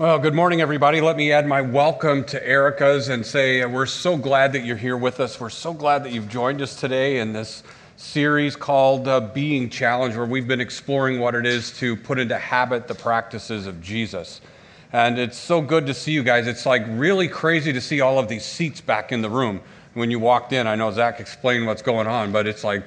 Well, good morning, everybody. Let me add my welcome to Erica's and say we're so glad that you're here with us. We're so glad that you've joined us today in this series called uh, Being Challenged, where we've been exploring what it is to put into habit the practices of Jesus. And it's so good to see you guys. It's like really crazy to see all of these seats back in the room. When you walked in, I know Zach explained what's going on, but it's like,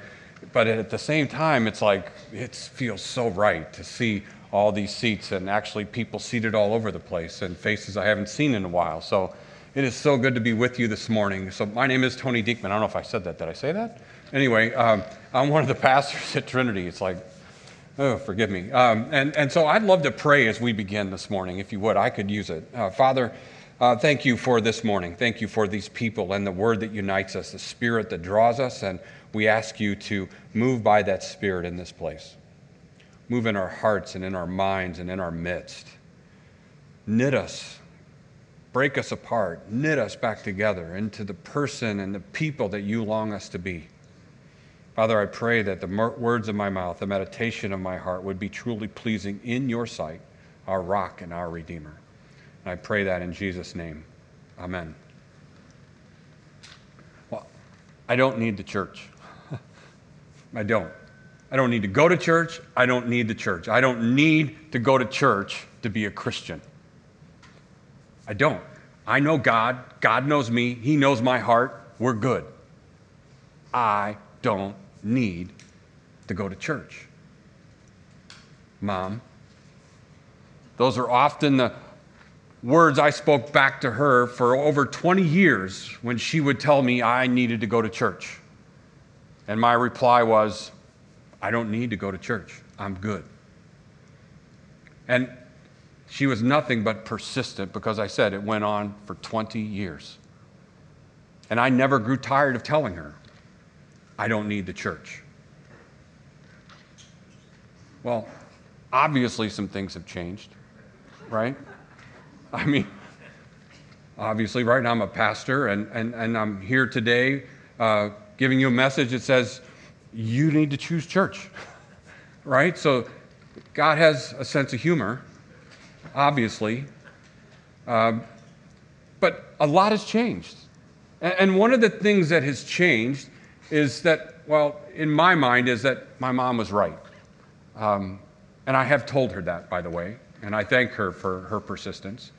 but at the same time, it's like, it feels so right to see all these seats and actually people seated all over the place and faces I haven't seen in a while. So it is so good to be with you this morning. So my name is Tony Diekman. I don't know if I said that. Did I say that? Anyway, um, I'm one of the pastors at Trinity. It's like, oh, forgive me. Um, and, and so I'd love to pray as we begin this morning, if you would. I could use it. Uh, Father, uh, thank you for this morning. Thank you for these people and the word that unites us, the spirit that draws us. And we ask you to move by that spirit in this place move in our hearts and in our minds and in our midst. Knit us, break us apart, knit us back together into the person and the people that you long us to be. Father, I pray that the words of my mouth, the meditation of my heart would be truly pleasing in your sight, our rock and our redeemer. And I pray that in Jesus' name. Amen. Well, I don't need the church. I don't. I don't need to go to church. I don't need the church. I don't need to go to church to be a Christian. I don't. I know God. God knows me. He knows my heart. We're good. I don't need to go to church. Mom, those are often the words I spoke back to her for over 20 years when she would tell me I needed to go to church. And my reply was, I don't need to go to church. I'm good. And she was nothing but persistent because I said it went on for 20 years. And I never grew tired of telling her, I don't need the church. Well, obviously, some things have changed, right? I mean, obviously, right now I'm a pastor and, and, and I'm here today uh, giving you a message that says, you need to choose church, right? So God has a sense of humor, obviously, um, but a lot has changed. And, one of the things that has changed is that, well, in my mind, is that my mom was right. Um, and I have told her that, by the way, and I thank her for her persistence.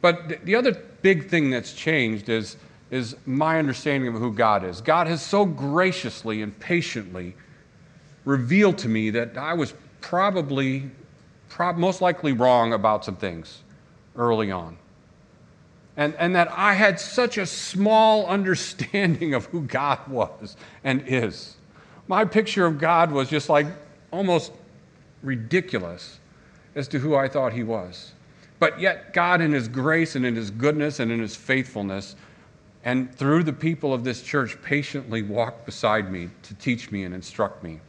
But the other big thing that's changed is is my understanding of who God is. God has so graciously and patiently revealed to me that I was probably, prob- most likely wrong about some things early on. And, and that I had such a small understanding of who God was and is. My picture of God was just like almost ridiculous as to who I thought He was. But yet, God, in His grace and in His goodness and in His faithfulness, and through the people of this church patiently walked beside me to teach me and instruct me.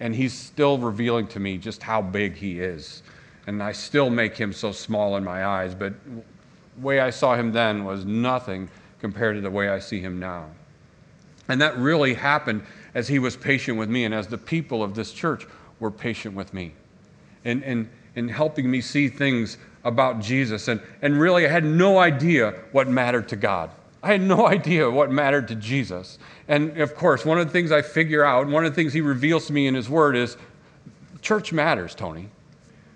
And he's still revealing to me just how big he is. And I still make him so small in my eyes, but the way I saw him then was nothing compared to the way I see him now. And that really happened as he was patient with me and as the people of this church were patient with me. And, and, and helping me see things about Jesus. And, and really, I had no idea what mattered to God. I had no idea what mattered to Jesus. And of course, one of the things I figure out, one of the things he reveals to me in his word is church matters, Tony.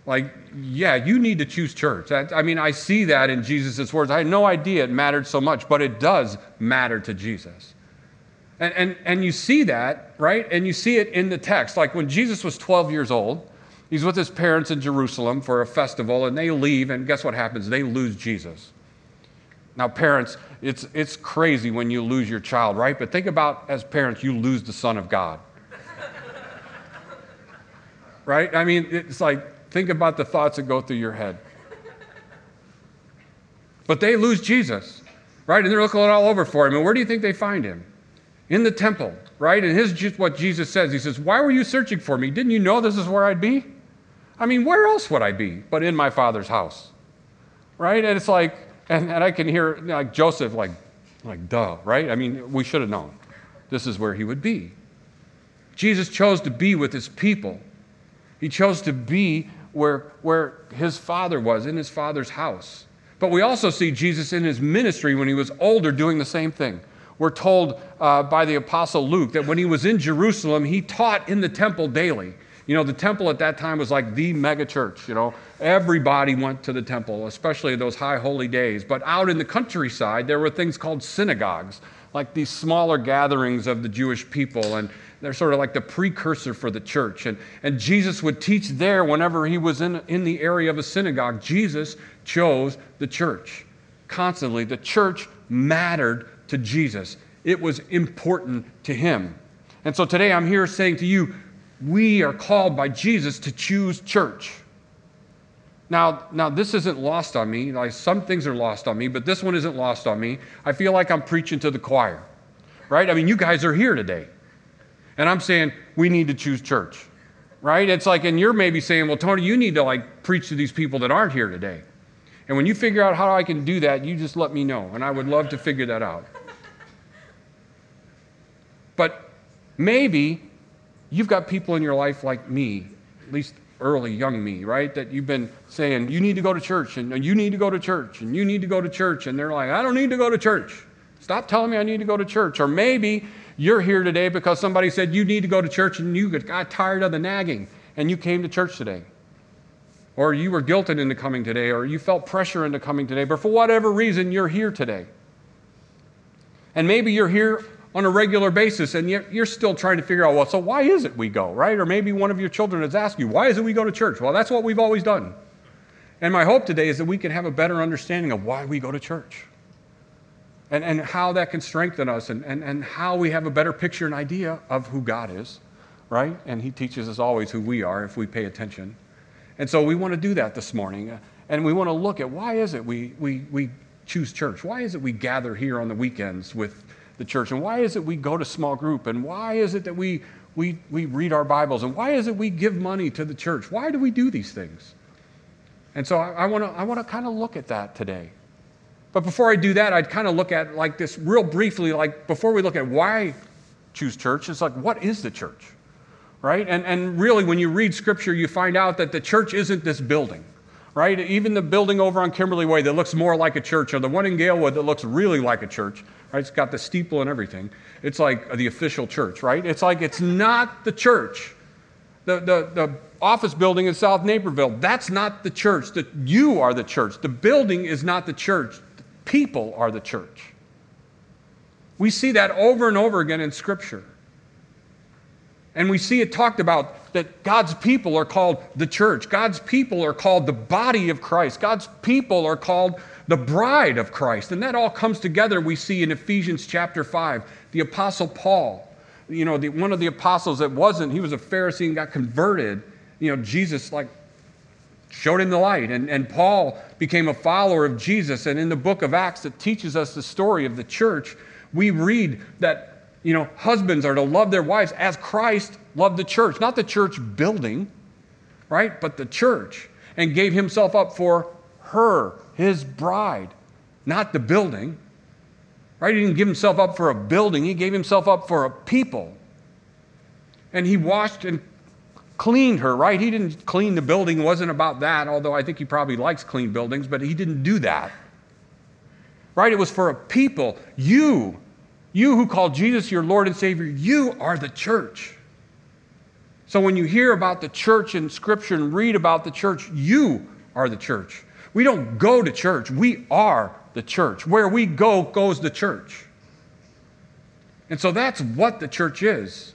Like, yeah, you need to choose church. I, I mean, I see that in Jesus' words. I had no idea it mattered so much, but it does matter to Jesus. And, and, and you see that, right? And you see it in the text. Like when Jesus was 12 years old, he's with his parents in Jerusalem for a festival, and they leave, and guess what happens? They lose Jesus. Now, parents, it's, it's crazy when you lose your child, right? But think about as parents, you lose the Son of God. right? I mean, it's like, think about the thoughts that go through your head. But they lose Jesus, right? And they're looking all over for him. And where do you think they find him? In the temple, right? And here's just what Jesus says He says, Why were you searching for me? Didn't you know this is where I'd be? I mean, where else would I be but in my Father's house? Right? And it's like, and, and I can hear like Joseph, like, like, duh, right? I mean, we should have known. This is where he would be. Jesus chose to be with his people. He chose to be where, where his father was, in his father's house. But we also see Jesus in his ministry when he was older doing the same thing. We're told uh, by the Apostle Luke that when he was in Jerusalem, he taught in the temple daily. You know, the temple at that time was like the mega church. You know, everybody went to the temple, especially those high holy days. But out in the countryside, there were things called synagogues, like these smaller gatherings of the Jewish people. And they're sort of like the precursor for the church. And, and Jesus would teach there whenever he was in, in the area of a synagogue. Jesus chose the church constantly. The church mattered to Jesus, it was important to him. And so today I'm here saying to you, we are called by Jesus to choose church. Now, now this isn't lost on me. Like some things are lost on me, but this one isn't lost on me. I feel like I'm preaching to the choir, right? I mean, you guys are here today. And I'm saying we need to choose church, right? It's like, and you're maybe saying, well, Tony, you need to like preach to these people that aren't here today. And when you figure out how I can do that, you just let me know. And I would love to figure that out. But maybe you've got people in your life like me, at least early young me, right? That you've been saying, you need to go to church, and you need to go to church, and you need to go to church. And they're like, I don't need to go to church. Stop telling me I need to go to church. Or maybe you're here today because somebody said you need to go to church and you got tired of the nagging and you came to church today. Or you were guilted into coming today, or you felt pressure into coming today, but for whatever reason, you're here today. And maybe you're here on a regular basis and yet you're still trying to figure out, well, so why is it we go, right? Or maybe one of your children has asked you, why is it we go to church? Well, that's what we've always done. And my hope today is that we can have a better understanding of why we go to church and, and how that can strengthen us and, and, and how we have a better picture and idea of who God is, right? And He teaches us always who we are if we pay attention. And so we want to do that this morning. And we want to look at why is it we, we, we choose church? Why is it we gather here on the weekends with the church? And why is it we go to small group? And why is it that we, we, we read our Bibles? And why is it we give money to the church? Why do we do these things? And so I, I want to kind of look at that today. But before I do that, I'd kind of look at like this real briefly, like before we look at why choose church, it's like, what is the church? Right? And, and really, when you read scripture, you find out that the church isn't this building, right? Even the building over on Kimberly Way that looks more like a church, or the one in Galewood that looks really like a church, right? It's got the steeple and everything. It's like the official church, right? It's like it's not the church. The, the, the office building in South Naperville, that's not the church. The, you are the church. The building is not the church people are the church. We see that over and over again in Scripture. And we see it talked about that God's people are called the church. God's people are called the body of Christ. God's people are called the bride of Christ. And that all comes together, we see in Ephesians chapter 5. The Apostle Paul, you know, the, one of the apostles that wasn't, he was a Pharisee and got converted. You know, Jesus, like, showed him the light. And, and Paul became a follower of Jesus. And in the book of Acts, that teaches us the story of the church, we read that, you know, husbands are to love their wives as Christ loved the church. Not the church building, right? But the church. And gave himself up for her, his bride, not the building. Right? He didn't give himself up for a building, he gave himself up for a people. And he washed and cleaned her, right? He didn't clean the building, it wasn't about that, although I think he probably likes clean buildings, but he didn't do that. Right? It was for a people. You, you who call Jesus your Lord and Savior, you are the church. So when you hear about the church in Scripture and read about the church, you are the church. We don't go to church, we are the church. Where we go, goes the church. And so that's what the church is.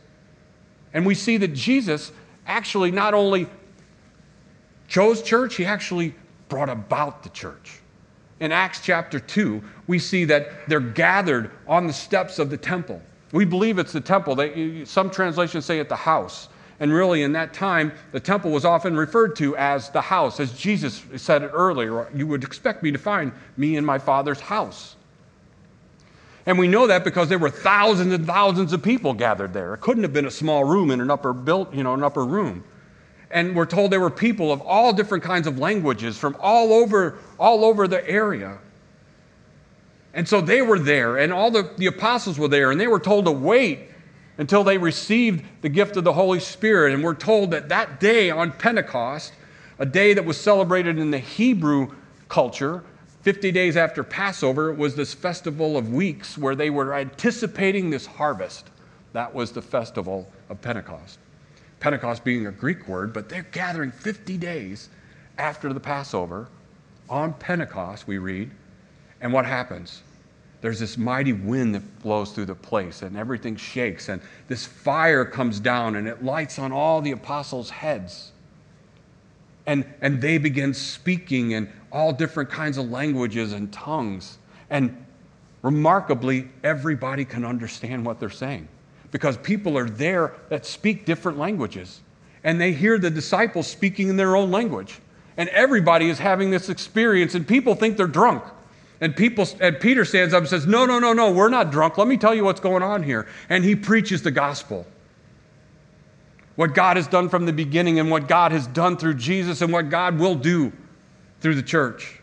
And we see that Jesus actually not only chose church, he actually brought about the church. In Acts chapter 2, we see that they're gathered on the steps of the temple. We believe it's the temple. They, some translations say at the house. And really, in that time, the temple was often referred to as the house. As Jesus said it earlier, you would expect me to find me in my Father's house. And we know that because there were thousands and thousands of people gathered there. It couldn't have been a small room in an upper built, you know, an upper room. And we're told there were people of all different kinds of languages from all over, all over the area. And so they were there, and all the, the apostles were there, and they were told to wait until they received the gift of the Holy Spirit. And we're told that that day on Pentecost, a day that was celebrated in the Hebrew culture. 50 days after Passover, was this festival of weeks where they were anticipating this harvest. That was the festival of Pentecost. Pentecost being a Greek word, but they're gathering 50 days after the Passover. On Pentecost, we read, and what happens? There's this mighty wind that blows through the place, and everything shakes, and this fire comes down, and it lights on all the apostles' heads. And, and they begin speaking in all different kinds of languages and tongues. And remarkably, everybody can understand what they're saying because people are there that speak different languages. And they hear the disciples speaking in their own language. And everybody is having this experience, and people think they're drunk. And people and Peter stands up and says, No, no, no, no, we're not drunk. Let me tell you what's going on here. And he preaches the gospel. What God has done from the beginning, and what God has done through Jesus, and what God will do through the church.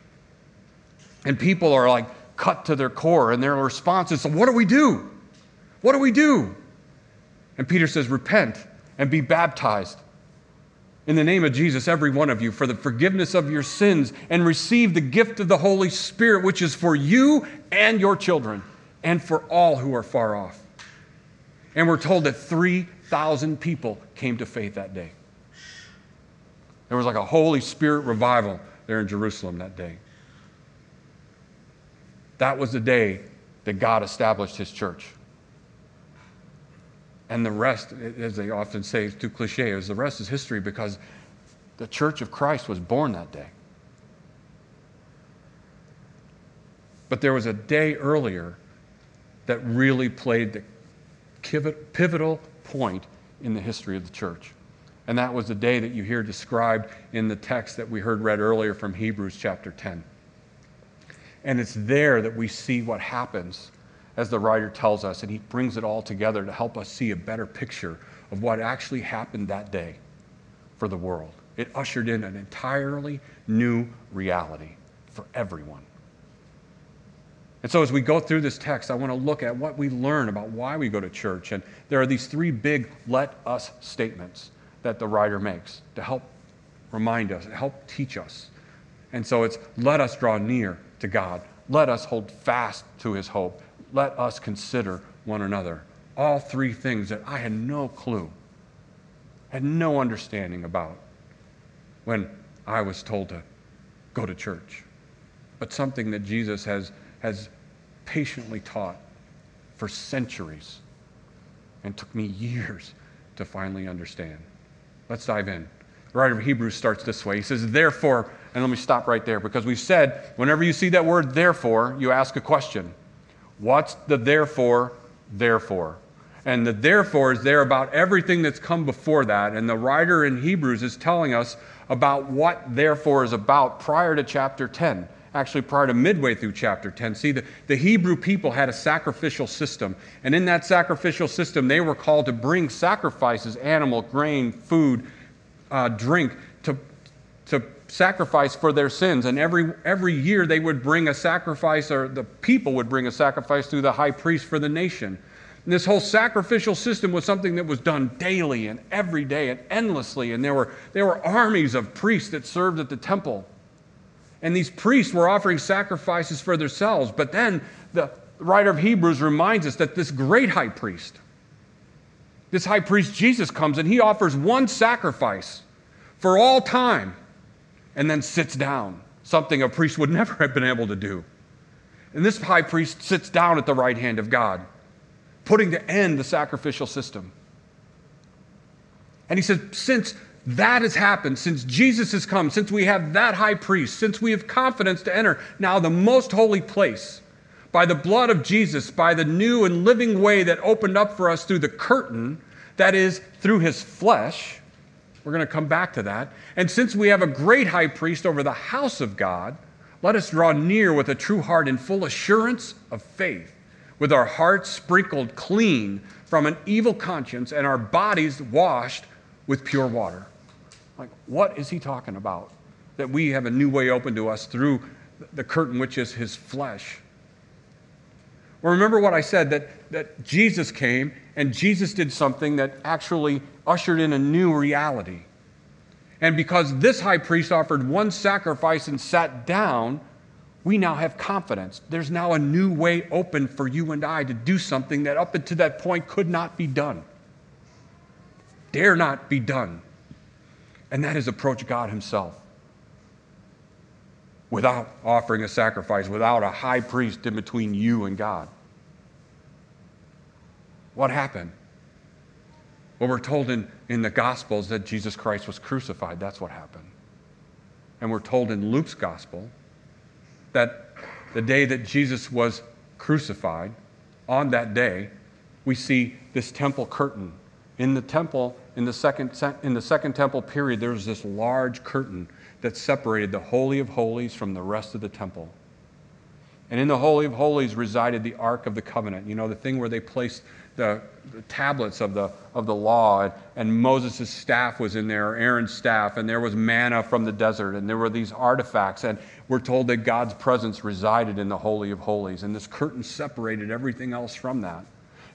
And people are like cut to their core, and their response is, So what do we do? What do we do? And Peter says, Repent and be baptized in the name of Jesus, every one of you, for the forgiveness of your sins, and receive the gift of the Holy Spirit, which is for you and your children, and for all who are far off. And we're told that 3,000 people came to faith that day. There was like a Holy Spirit revival there in Jerusalem that day. That was the day that God established his church. And the rest, as they often say, is too cliche, is the rest is history because the church of Christ was born that day. But there was a day earlier that really played the pivotal point in the history of the church. And that was the day that you hear described in the text that we heard read earlier from Hebrews chapter 10. And it's there that we see what happens as the writer tells us, and he brings it all together to help us see a better picture of what actually happened that day for the world. It ushered in an entirely new reality for everyone. And so, as we go through this text, I want to look at what we learn about why we go to church. And there are these three big let us statements that the writer makes to help remind us, help teach us. And so, it's let us draw near to God, let us hold fast to his hope, let us consider one another. All three things that I had no clue, had no understanding about when I was told to go to church, but something that Jesus has, has patiently taught for centuries and took me years to finally understand. Let's dive in. The writer of Hebrews starts this way. He says, Therefore, and let me stop right there because we said whenever you see that word therefore, you ask a question. What's the therefore, therefore? And the therefore is there about everything that's come before that. And the writer in Hebrews is telling us about what therefore is about prior to chapter 10 actually prior to midway through chapter 10. See, the, the Hebrew people had a sacrificial system. And in that sacrificial system, they were called to bring sacrifices animal, grain, food, uh, drink to, sacrifice for their sins. And every, every year they would bring a sacrifice, or the people would bring a sacrifice through the high priest for the nation. And this whole sacrificial system was something that was done daily and every day and endlessly. And there were, there were armies of priests that served at the temple. And these priests were offering sacrifices for themselves. But then the writer of Hebrews reminds us that this great high priest, this high priest Jesus comes and he offers one sacrifice for all time and then sits down, something a priest would never have been able to do. And this high priest sits down at the right hand of God, putting to end the sacrificial system. And he says, since that has happened, since Jesus has come, since we have that high priest, since we have confidence to enter now the most holy place, by the blood of Jesus, by the new and living way that opened up for us through the curtain, that is, through his flesh, we're going to come back to that. And since we have a great high priest over the house of God, let us draw near with a true heart in full assurance of faith, with our hearts sprinkled clean from an evil conscience and our bodies washed with pure water. Like, what is he talking about? That we have a new way open to us through the curtain, which is his flesh. Well, remember what I said that, that Jesus came and Jesus did something that actually ushered in a new reality. And because this high priest offered one sacrifice and sat down, we now have confidence. There's now a new way open for you and I to do something that up until that point could not be done, dare not be done. And that is approach God Himself without offering a sacrifice, without a high priest in between you and God. What happened? Well, we're told in, in the Gospels that Jesus Christ was crucified. That's what happened. And we're told in Luke's Gospel that the day that Jesus was crucified, on that day, we see this temple curtain. In the temple, in the second, in the second temple period, there was this large curtain that separated the Holy of Holies from the rest of the temple. And in the Holy of Holies resided the Ark of the Covenant, you know, the thing where they placed the, the tablets of the, of the law, and, and Moses' staff was in there, Aaron's staff, and there was manna from the desert, and there were these artifacts. And we're told that God's presence resided in the Holy of Holies, and this curtain separated everything else from that.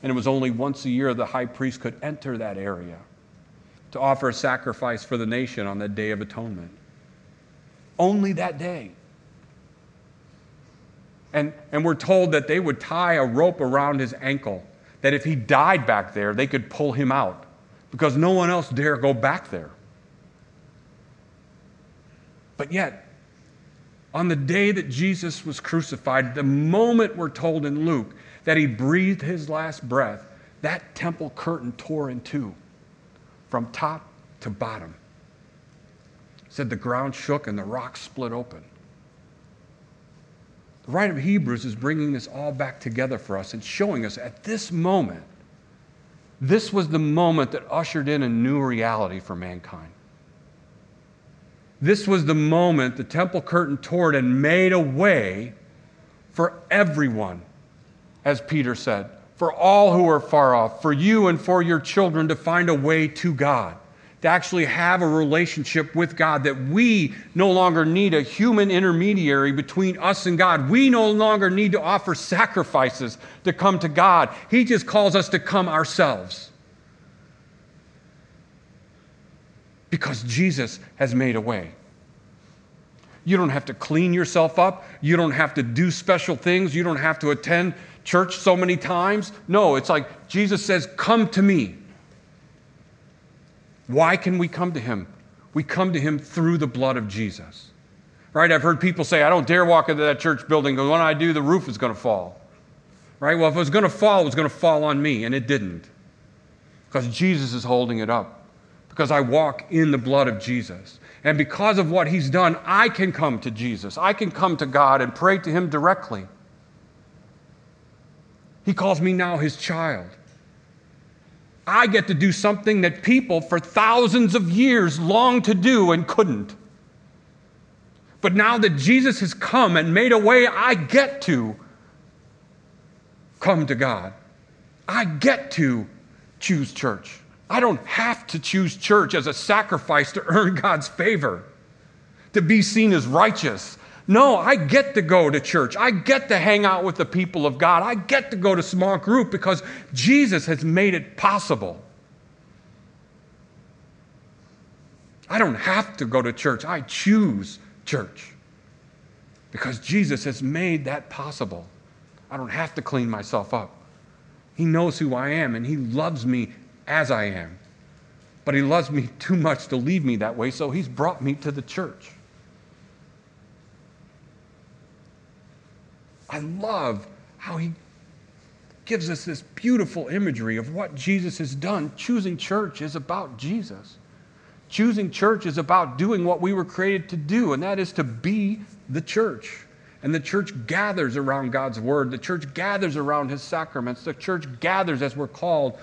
And it was only once a year the high priest could enter that area to offer a sacrifice for the nation on the Day of Atonement. Only that day. And, and we're told that they would tie a rope around his ankle that if he died back there, they could pull him out because no one else dare go back there. But yet, on the day that Jesus was crucified, the moment we're told in Luke that he breathed his last breath, that temple curtain tore in two from top to bottom. It said the ground shook and the rocks split open. The writer of Hebrews is bringing this all back together for us and showing us at this moment, this was the moment that ushered in a new reality for mankind. This was the moment the temple curtain tore and made a way for everyone, as Peter said, for all who are far off, for you and for your children to find a way to God to actually have a relationship with God, that we no longer need a human intermediary between us and God. We no longer need to offer sacrifices to come to God. He just calls us to come ourselves. Because Jesus has made a way. You don't have to clean yourself up. You don't have to do special things. You don't have to attend church so many times. No, it's like Jesus says, Come to me. Why can we come to him? We come to him through the blood of Jesus. Right? I've heard people say, I don't dare walk into that church building because when I do, the roof is going to fall. Right? Well, if it was going to fall, it was going to fall on me, and it didn't. Because Jesus is holding it up. Because I walk in the blood of Jesus. And because of what he's done, I can come to Jesus. I can come to God and pray to him directly. He calls me now his child. I get to do something that people for thousands of years longed to do and couldn't. But now that Jesus has come and made a way, I get to come to God. I get to choose church. I don't have to choose church as a sacrifice to earn God's favor, to be seen as righteous, no, I get to go to church. I get to hang out with the people of God. I get to go to small group because Jesus has made it possible. I don't have to go to church. I choose church because Jesus has made that possible. I don't have to clean myself up. He knows who I am and He loves me as I am. But He loves me too much to leave me that way, so He's brought me to the church. I love how he gives us this beautiful imagery of what Jesus has done. Choosing church is about Jesus. Choosing church is about doing what we were created to do, and that is to be the church. And the church gathers around God's word. The church gathers around his sacraments. The church gathers as we're called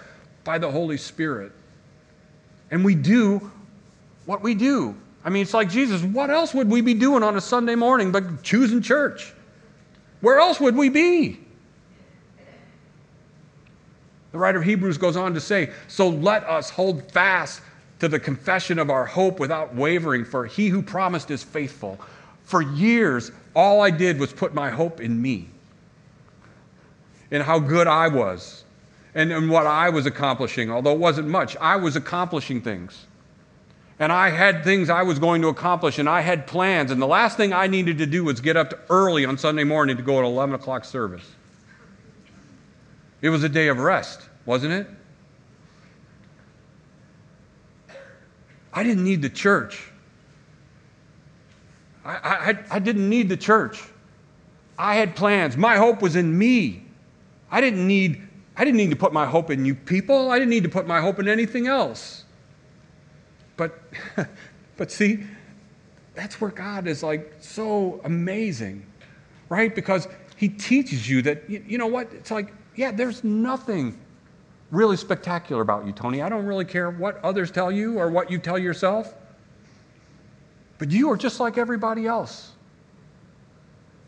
by the Holy Spirit. And we do what we do. I mean, it's like Jesus, what else would we be doing on a Sunday morning but choosing church? Where else would we be? The writer of Hebrews goes on to say, So let us hold fast to the confession of our hope without wavering, for he who promised is faithful. For years, all I did was put my hope in me, in how good I was, and in what I was accomplishing, although it wasn't much. I was accomplishing things. And I had things I was going to accomplish, and I had plans. And the last thing I needed to do was get up early on Sunday morning to go at 11 o'clock service. It was a day of rest, wasn't it? I didn't need the church. I, I, I didn't need the church. I had plans. My hope was in me. I didn't need I didn't need to put my hope in you people. I didn't need to put my hope in anything else. But but see, that's where God is like so amazing. Right? Because he teaches you that you, you know what? It's like, yeah, there's nothing really spectacular about you, Tony. I don't really care what others tell you or what you tell yourself. But you are just like everybody else.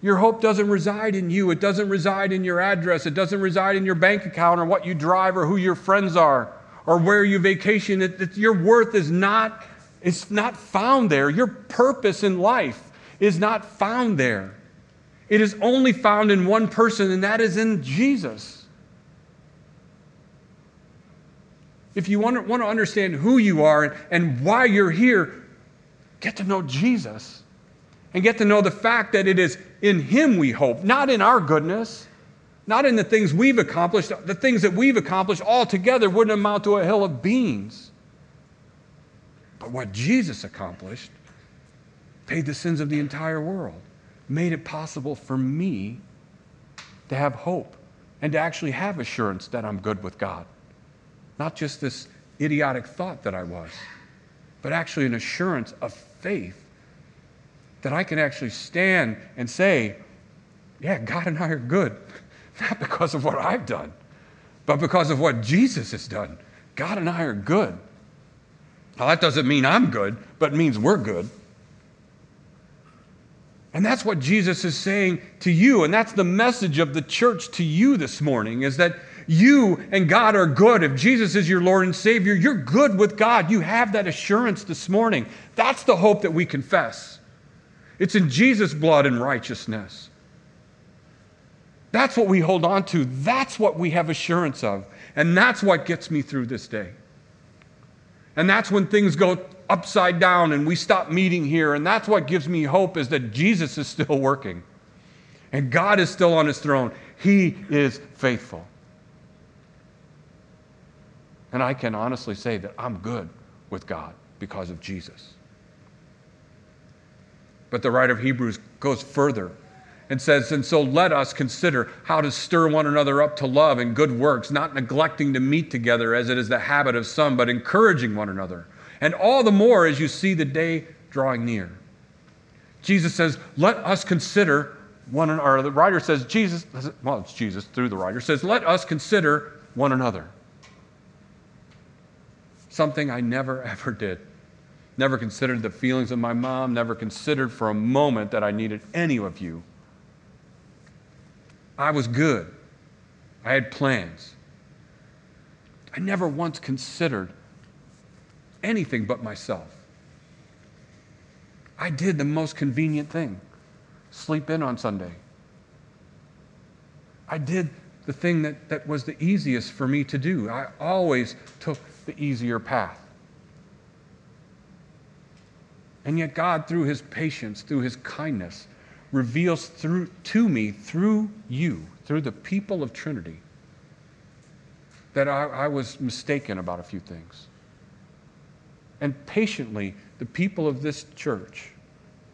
Your hope doesn't reside in you. It doesn't reside in your address. It doesn't reside in your bank account or what you drive or who your friends are or where you vacation. It, your worth is not, it's not found there. Your purpose in life is not found there. It is only found in one person, and that is in Jesus. If you want to, understand who you are and why you're here, get to know Jesus and get to know the fact that it is in Him we hope, not in our goodness, not in the things we've accomplished. The things that we've accomplished all together wouldn't amount to a hill of beans. But what Jesus accomplished paid the sins of the entire world, made it possible for me to have hope and to actually have assurance that I'm good with God. Not just this idiotic thought that I was, but actually an assurance of faith that I can actually stand and say, yeah, God and I are good. Not because of what I've done, but because of what Jesus has done. God and I are good. Now, that doesn't mean I'm good, but it means we're good. And that's what Jesus is saying to you. And that's the message of the church to you this morning is that you and God are good. If Jesus is your Lord and Savior, you're good with God. You have that assurance this morning. That's the hope that we confess. It's in Jesus' blood and righteousness. That's what we hold on to. That's what we have assurance of. And that's what gets me through this day. And that's when things go upside down and we stop meeting here. And that's what gives me hope is that Jesus is still working. And God is still on his throne. He is faithful. And I can honestly say that I'm good with God because of Jesus. But the writer of Hebrews goes further and says, And so let us consider how to stir one another up to love and good works, not neglecting to meet together as it is the habit of some, but encouraging one another. And all the more as you see the day drawing near. Jesus says, Let us consider one or the writer says, Jesus, well, it's Jesus through the writer, says, Let us consider one another. Something I never ever did never considered the feelings of my mom, never considered for a moment that I needed any of you. I was good. I had plans. I never once considered anything but myself. I did the most convenient thing sleep in on Sunday. I did the thing that, that was the easiest for me to do. I always took the easier path. And yet, God, through his patience, through his kindness, reveals through, to me, through you, through the people of Trinity, that I, I was mistaken about a few things. And patiently, the people of this church,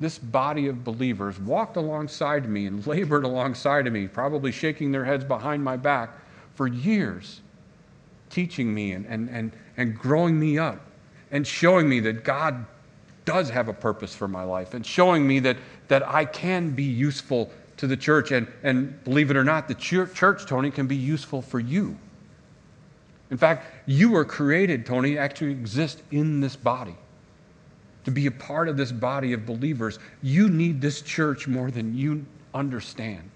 this body of believers, walked alongside me and labored alongside of me, probably shaking their heads behind my back for years, teaching me and, and, and, and growing me up and showing me that God does have a purpose for my life and showing me that, that I can be useful to the church. And, and believe it or not, the church, Tony, can be useful for you. In fact, you were created, Tony, actually exist in this body. To be a part of this body of believers, you need this church more than you understand.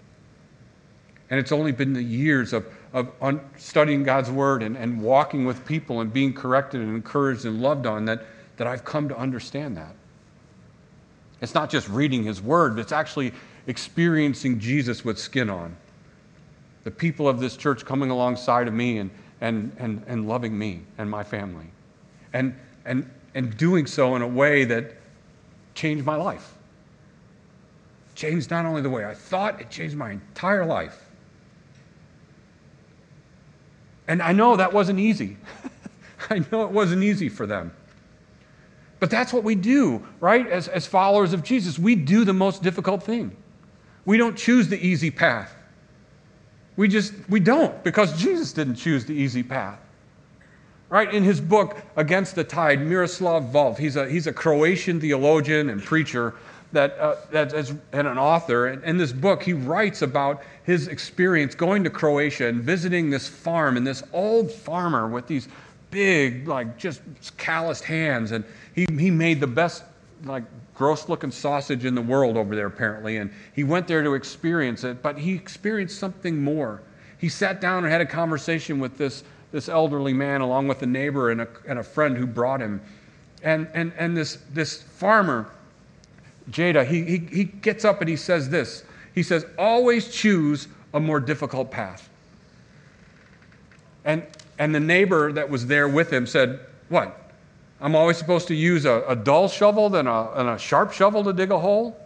And it's only been the years of, of un- studying God's word and, and walking with people and being corrected and encouraged and loved on that that I've come to understand that. It's not just reading his word, it's actually experiencing Jesus with skin on. The people of this church coming alongside of me and, and, and, and loving me and my family. And, and and doing so in a way that changed my life. Changed not only the way I thought, it changed my entire life. And I know that wasn't easy. I know it wasn't easy for them. But that's what we do, right? As, as followers of Jesus, we do the most difficult thing. We don't choose the easy path. We just, we don't because Jesus didn't choose the easy path. Right? In his book, Against the Tide, Miroslav Volf, he's a, he's a Croatian theologian and preacher that, uh, that is, and an author. And in this book, he writes about his experience going to Croatia and visiting this farm and this old farmer with these big, like just calloused hands. And he, he made the best, like, gross looking sausage in the world over there, apparently. And he went there to experience it, but he experienced something more. He sat down and had a conversation with this, this elderly man, along with a neighbor and a, and a friend who brought him. And, and, and this, this farmer, Jada, he, he, he gets up and he says this. He says, always choose a more difficult path. And, and the neighbor that was there with him said, What? I'm always supposed to use a, a dull shovel than a, than a sharp shovel to dig a hole?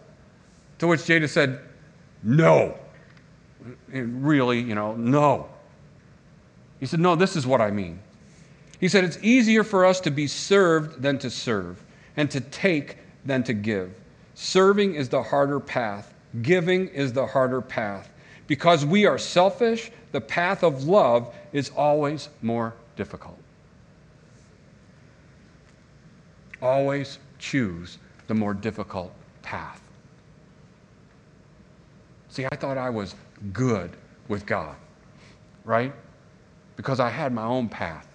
To which Jada said, No. And really, you know, no. He said, No, this is what I mean. He said, It's easier for us to be served than to serve, and to take than to give. Serving is the harder path, giving is the harder path. Because we are selfish, the path of love is always more difficult. Always choose the more difficult path. See, I thought I was good with God, right? Because I had my own path.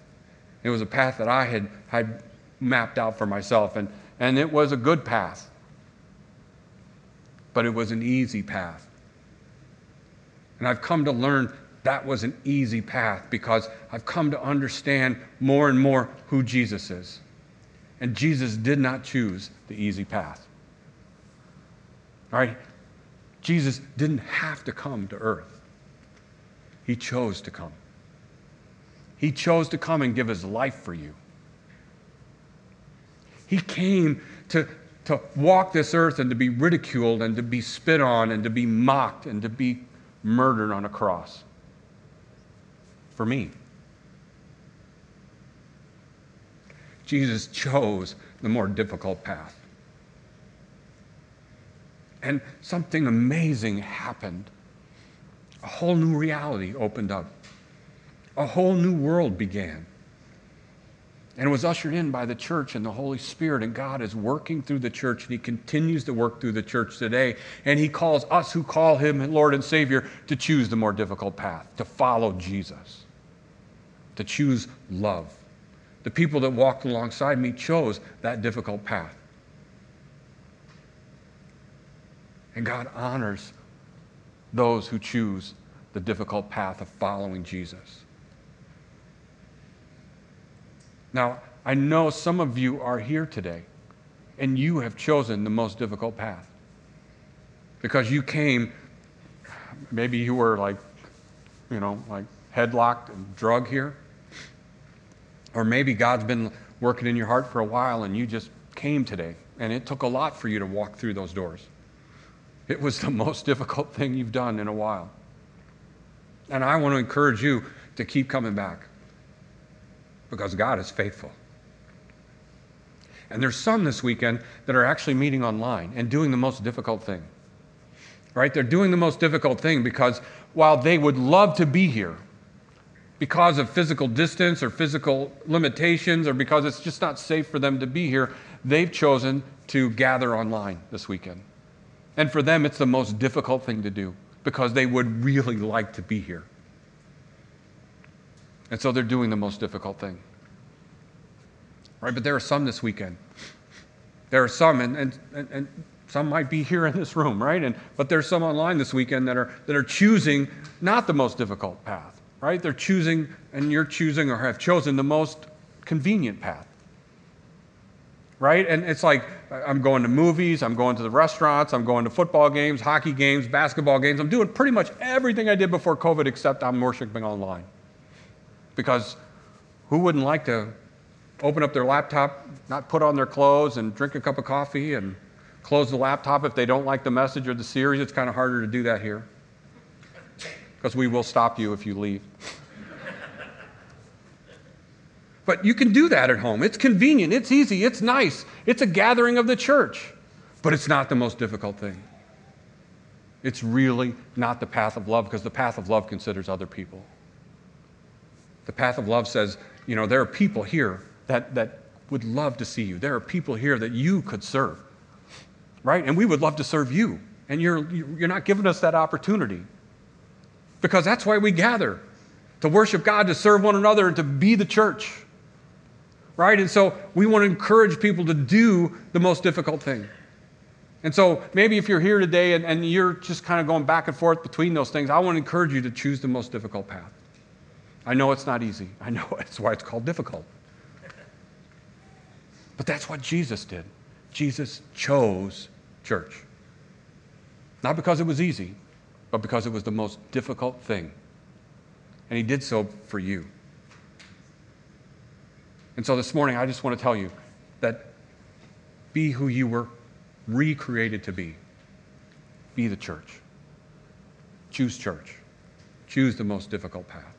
It was a path that I had, had mapped out for myself, and, and it was a good path. But it was an easy path. And I've come to learn that was an easy path because I've come to understand more and more who Jesus is. And Jesus did not choose the easy path. All right? Jesus didn't have to come to earth, He chose to come. He chose to come and give His life for you. He came to, to walk this earth and to be ridiculed and to be spit on and to be mocked and to be murdered on a cross for me. Jesus chose the more difficult path. And something amazing happened. A whole new reality opened up. A whole new world began and was ushered in by the church and the Holy Spirit. And God is working through the church, and He continues to work through the church today. And He calls us who call Him Lord and Savior to choose the more difficult path, to follow Jesus, to choose love. The people that walked alongside me chose that difficult path. And God honors those who choose the difficult path of following Jesus. Now, I know some of you are here today and you have chosen the most difficult path because you came, maybe you were like, you know, like headlocked and drug here. Or maybe God's been working in your heart for a while and you just came today and it took a lot for you to walk through those doors. It was the most difficult thing you've done in a while. And I want to encourage you to keep coming back because God is faithful. And there's some this weekend that are actually meeting online and doing the most difficult thing. Right? They're doing the most difficult thing because while they would love to be here, because of physical distance or physical limitations or because it's just not safe for them to be here, they've chosen to gather online this weekend. And for them, it's the most difficult thing to do because they would really like to be here. And so they're doing the most difficult thing. Right? But there are some this weekend. There are some, and, and, and, and some might be here in this room, right? And, but there's some online this weekend that are, that are choosing not the most difficult path, right? They're choosing, and you're choosing or have chosen the most convenient path right? And it's like I'm going to movies, I'm going to the restaurants, I'm going to football games, hockey games, basketball games. I'm doing pretty much everything I did before COVID, except I'm worshiping online because who wouldn't like to open up their laptop, not put on their clothes, and drink a cup of coffee and close the laptop if they don't like the message or the series. It's kind of harder to do that here because we will stop you if you leave. but you can do that at home. It's convenient, it's easy, it's nice, it's a gathering of the church, but it's not the most difficult thing. It's really not the path of love because the path of love considers other people. The path of love says, you know, there are people here that, that would love to see you. There are people here that you could serve, right? And we would love to serve you. And you're, you're not giving us that opportunity because that's why we gather to worship God, to serve one another, and to be the church, right? And so we want to encourage people to do the most difficult thing. And so maybe if you're here today and, and you're just kind of going back and forth between those things, I want to encourage you to choose the most difficult path. I know it's not easy. I know that's why it's called difficult. But that's what Jesus did. Jesus chose church. Not because it was easy, but because it was the most difficult thing. And he did so for you. And so this morning, I just want to tell you that be who you were recreated to be. Be the church. Choose church. Choose the most difficult path.